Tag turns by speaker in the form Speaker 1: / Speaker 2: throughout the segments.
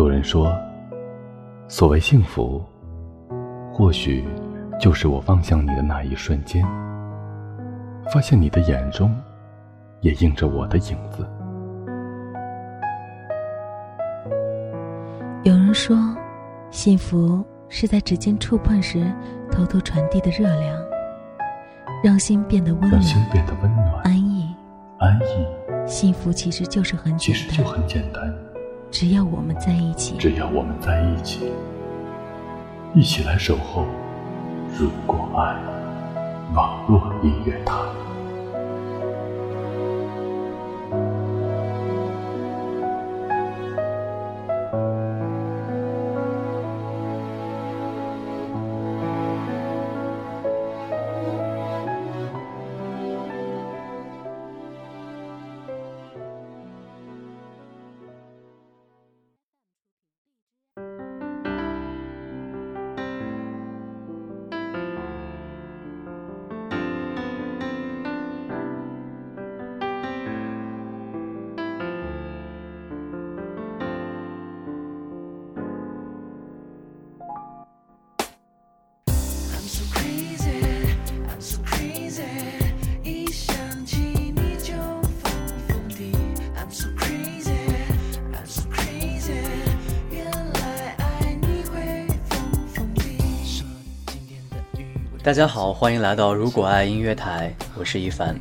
Speaker 1: 有人说，所谓幸福，或许就是我望向你的那一瞬间，发现你的眼中也映着我的影子。
Speaker 2: 有人说，幸福是在指尖触碰时偷偷传递的热量，让心变得温暖，
Speaker 1: 让心变得温暖、
Speaker 2: 安逸、
Speaker 1: 安逸。
Speaker 2: 幸福其实就是很简单，
Speaker 1: 其实就很简单。
Speaker 2: 只要我们在一起，
Speaker 1: 只要我们在一起，一起来守候。如果爱，网络音乐台。
Speaker 3: 大家好，欢迎来到如果爱音乐台，我是一凡，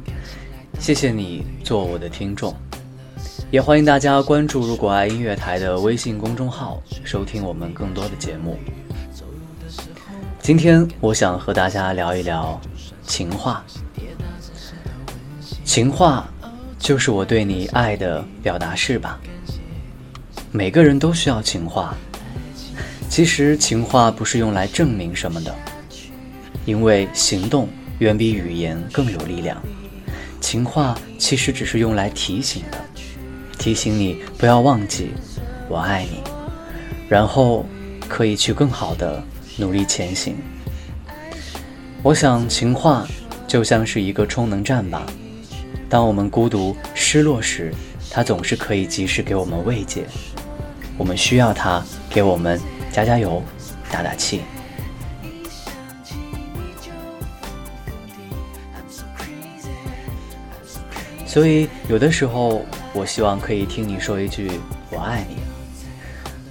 Speaker 3: 谢谢你做我的听众，也欢迎大家关注如果爱音乐台的微信公众号，收听我们更多的节目。今天我想和大家聊一聊情话，情话就是我对你爱的表达式吧。每个人都需要情话，其实情话不是用来证明什么的。因为行动远比语言更有力量，情话其实只是用来提醒的，提醒你不要忘记我爱你，然后可以去更好的努力前行。我想情话就像是一个充能站吧，当我们孤独失落时，它总是可以及时给我们慰藉，我们需要它给我们加加油、打打气。所以，有的时候，我希望可以听你说一句“我爱你”，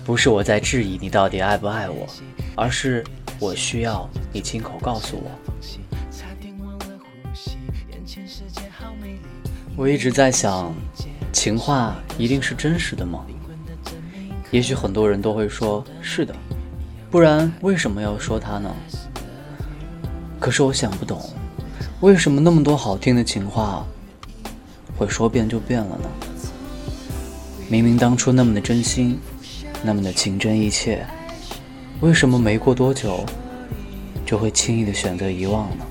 Speaker 3: 不是我在质疑你到底爱不爱我，而是我需要你亲口告诉我。我一直在想，情话一定是真实的吗？也许很多人都会说是的，不然为什么要说它呢？可是我想不懂，为什么那么多好听的情话？会说变就变了呢？明明当初那么的真心，那么的情真意切，为什么没过多久就会轻易的选择遗忘呢？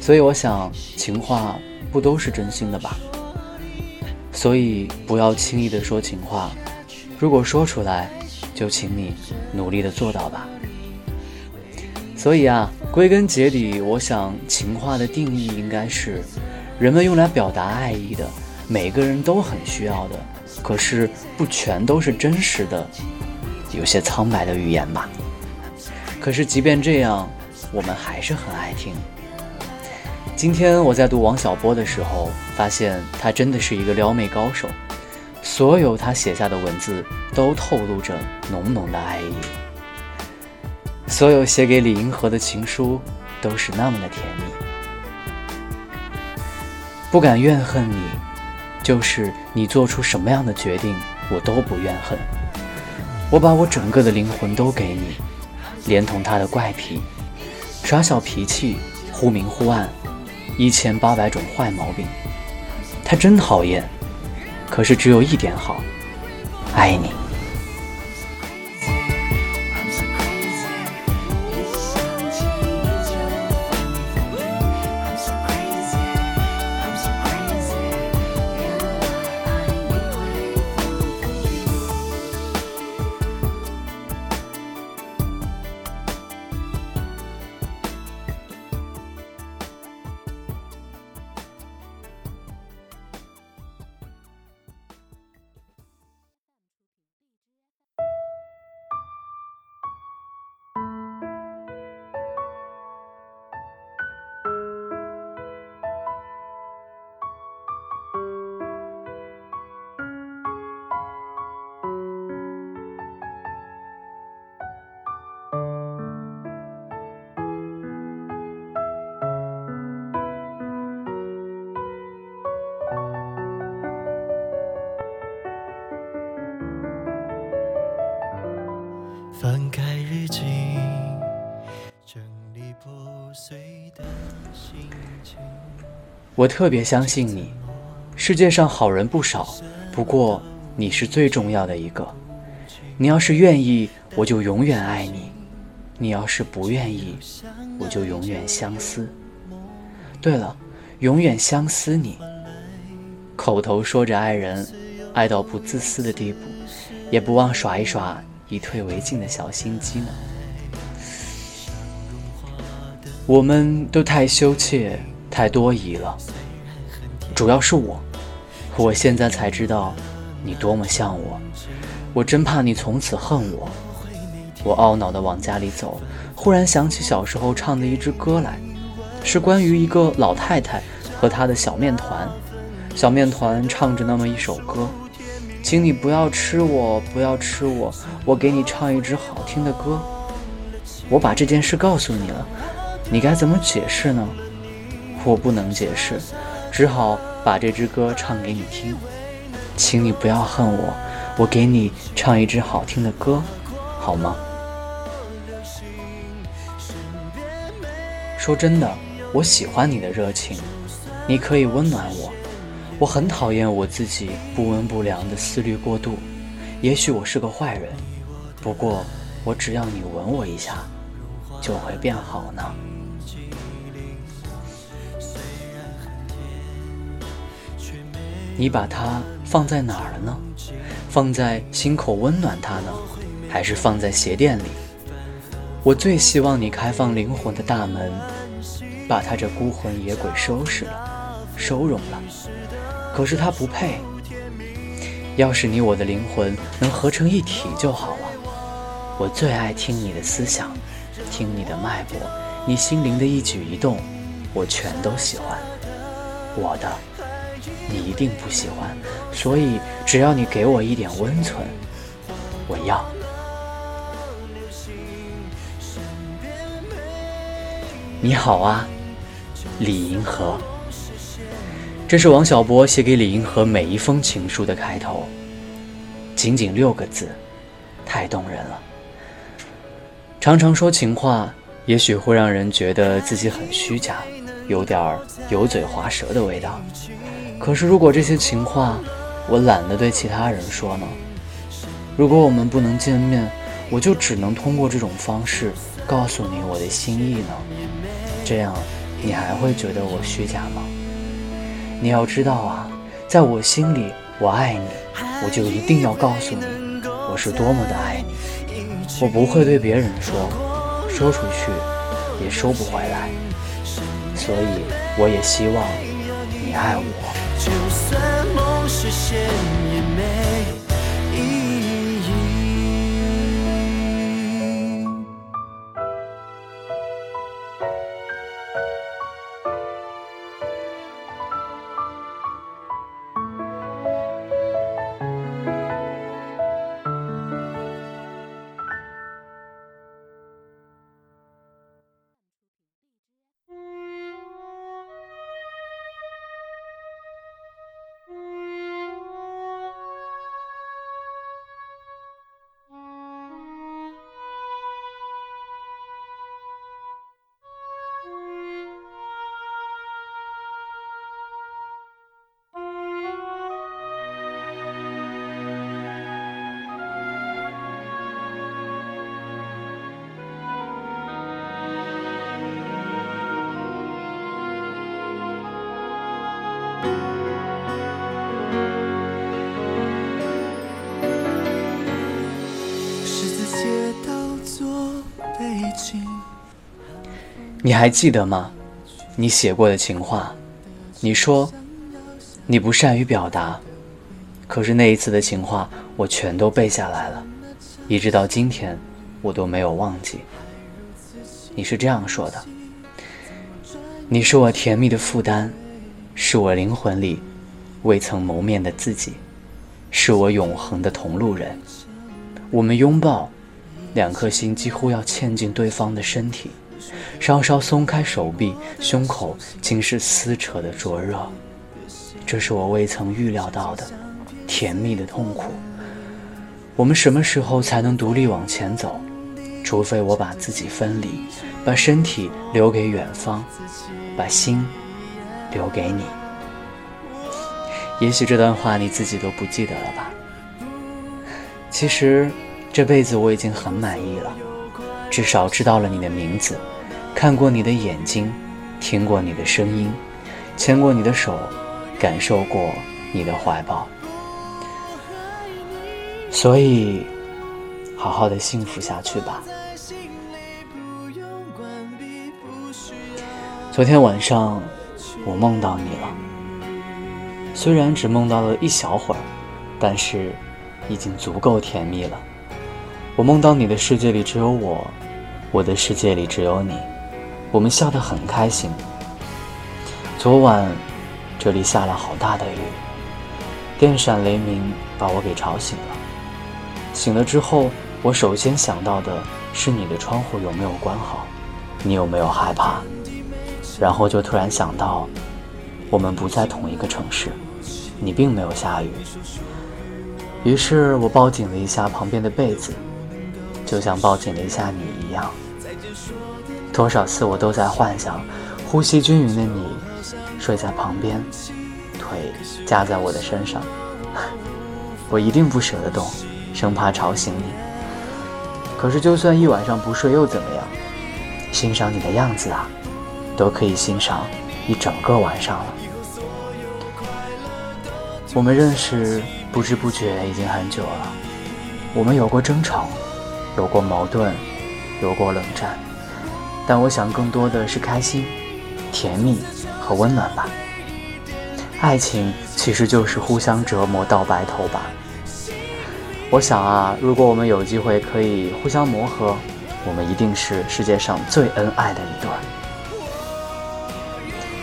Speaker 3: 所以我想，情话不都是真心的吧？所以不要轻易的说情话，如果说出来，就请你努力的做到吧。所以啊，归根结底，我想情话的定义应该是。人们用来表达爱意的，每个人都很需要的，可是不全都是真实的，有些苍白的语言吧。可是即便这样，我们还是很爱听。今天我在读王小波的时候，发现他真的是一个撩妹高手，所有他写下的文字都透露着浓浓的爱意，所有写给李银河的情书都是那么的甜蜜。不敢怨恨你，就是你做出什么样的决定，我都不怨恨。我把我整个的灵魂都给你，连同他的怪癖、耍小脾气、忽明忽暗、一千八百种坏毛病，他真讨厌。可是只有一点好，爱你。
Speaker 4: 翻开日记，整理破碎的心情。
Speaker 3: 我特别相信你，世界上好人不少，不过你是最重要的一个。你要是愿意，我就永远爱你；你要是不愿意，我就永远相思。对了，永远相思你。口头说着爱人，爱到不自私的地步，也不忘耍一耍以退为进的小心机呢。我们都太羞怯，太多疑了。主要是我，我现在才知道你多么像我。我真怕你从此恨我。我懊恼地往家里走，忽然想起小时候唱的一支歌来，是关于一个老太太和她的小面团。小面团唱着那么一首歌：“请你不要吃我，不要吃我，我给你唱一支好听的歌。”我把这件事告诉你了，你该怎么解释呢？我不能解释，只好把这支歌唱给你听。请你不要恨我。我给你唱一支好听的歌，好吗？说真的，我喜欢你的热情，你可以温暖我。我很讨厌我自己不温不凉的思虑过度。也许我是个坏人，不过我只要你吻我一下，就会变好呢。你把它放在哪儿了呢？放在心口温暖它呢，还是放在鞋垫里？我最希望你开放灵魂的大门，把他这孤魂野鬼收拾了，收容了。可是他不配。要是你我的灵魂能合成一体就好了。我最爱听你的思想，听你的脉搏，你心灵的一举一动，我全都喜欢。我的。你一定不喜欢，所以只要你给我一点温存，我要。你好啊，李银河。这是王小波写给李银河每一封情书的开头，仅仅六个字，太动人了。常常说情话，也许会让人觉得自己很虚假，有点油嘴滑舌的味道。可是，如果这些情话我懒得对其他人说呢？如果我们不能见面，我就只能通过这种方式告诉你我的心意呢？这样，你还会觉得我虚假吗？你要知道啊，在我心里，我爱你，我就一定要告诉你，我是多么的爱你。我不会对别人说，说出去也收不回来。所以，我也希望你爱我。就算梦实现，也没。你还记得吗？你写过的情话，你说你不善于表达，可是那一次的情话我全都背下来了，一直到今天我都没有忘记。你是这样说的：你是我甜蜜的负担，是我灵魂里未曾谋面的自己，是我永恒的同路人。我们拥抱，两颗心几乎要嵌进对方的身体。稍稍松开手臂，胸口竟是撕扯的灼热。这是我未曾预料到的甜蜜的痛苦。我们什么时候才能独立往前走？除非我把自己分离，把身体留给远方，把心留给你。也许这段话你自己都不记得了吧？其实这辈子我已经很满意了，至少知道了你的名字，看过你的眼睛，听过你的声音，牵过你的手，感受过你的怀抱。所以，好好的幸福下去吧。昨天晚上，我梦到你了。虽然只梦到了一小会儿，但是已经足够甜蜜了。我梦到你的世界里只有我，我的世界里只有你，我们笑得很开心。昨晚这里下了好大的雨，电闪雷鸣把我给吵醒了。醒了之后，我首先想到的是你的窗户有没有关好，你有没有害怕？然后就突然想到，我们不在同一个城市，你并没有下雨。于是我抱紧了一下旁边的被子，就像抱紧了一下你一样。多少次我都在幻想，呼吸均匀的你睡在旁边，腿架在我的身上，我一定不舍得动。生怕吵醒你，可是就算一晚上不睡又怎么样？欣赏你的样子啊，都可以欣赏一整个晚上了。我们认识不知不觉已经很久了，我们有过争吵，有过矛盾，有过冷战，但我想更多的是开心、甜蜜和温暖吧。爱情其实就是互相折磨到白头吧。我想啊，如果我们有机会可以互相磨合，我们一定是世界上最恩爱的一对。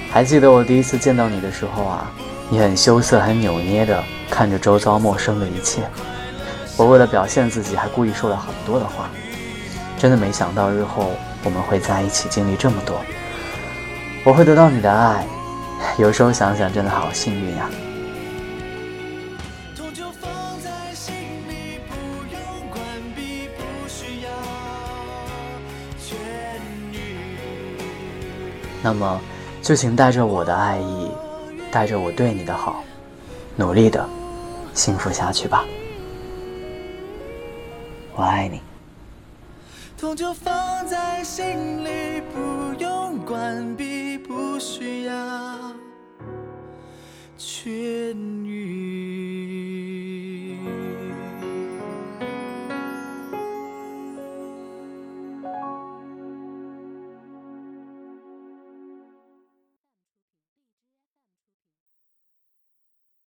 Speaker 3: 还记得我第一次见到你的时候啊，你很羞涩、很扭捏的看着周遭陌生的一切。我为了表现自己，还故意说了很多的话。真的没想到日后我们会在一起经历这么多，我会得到你的爱。有时候想想，真的好幸运呀。那么，就请带着我的爱意，带着我对你的好，努力的幸福下去吧。我爱你。痛就放在心里，不用关闭，不需要痊愈。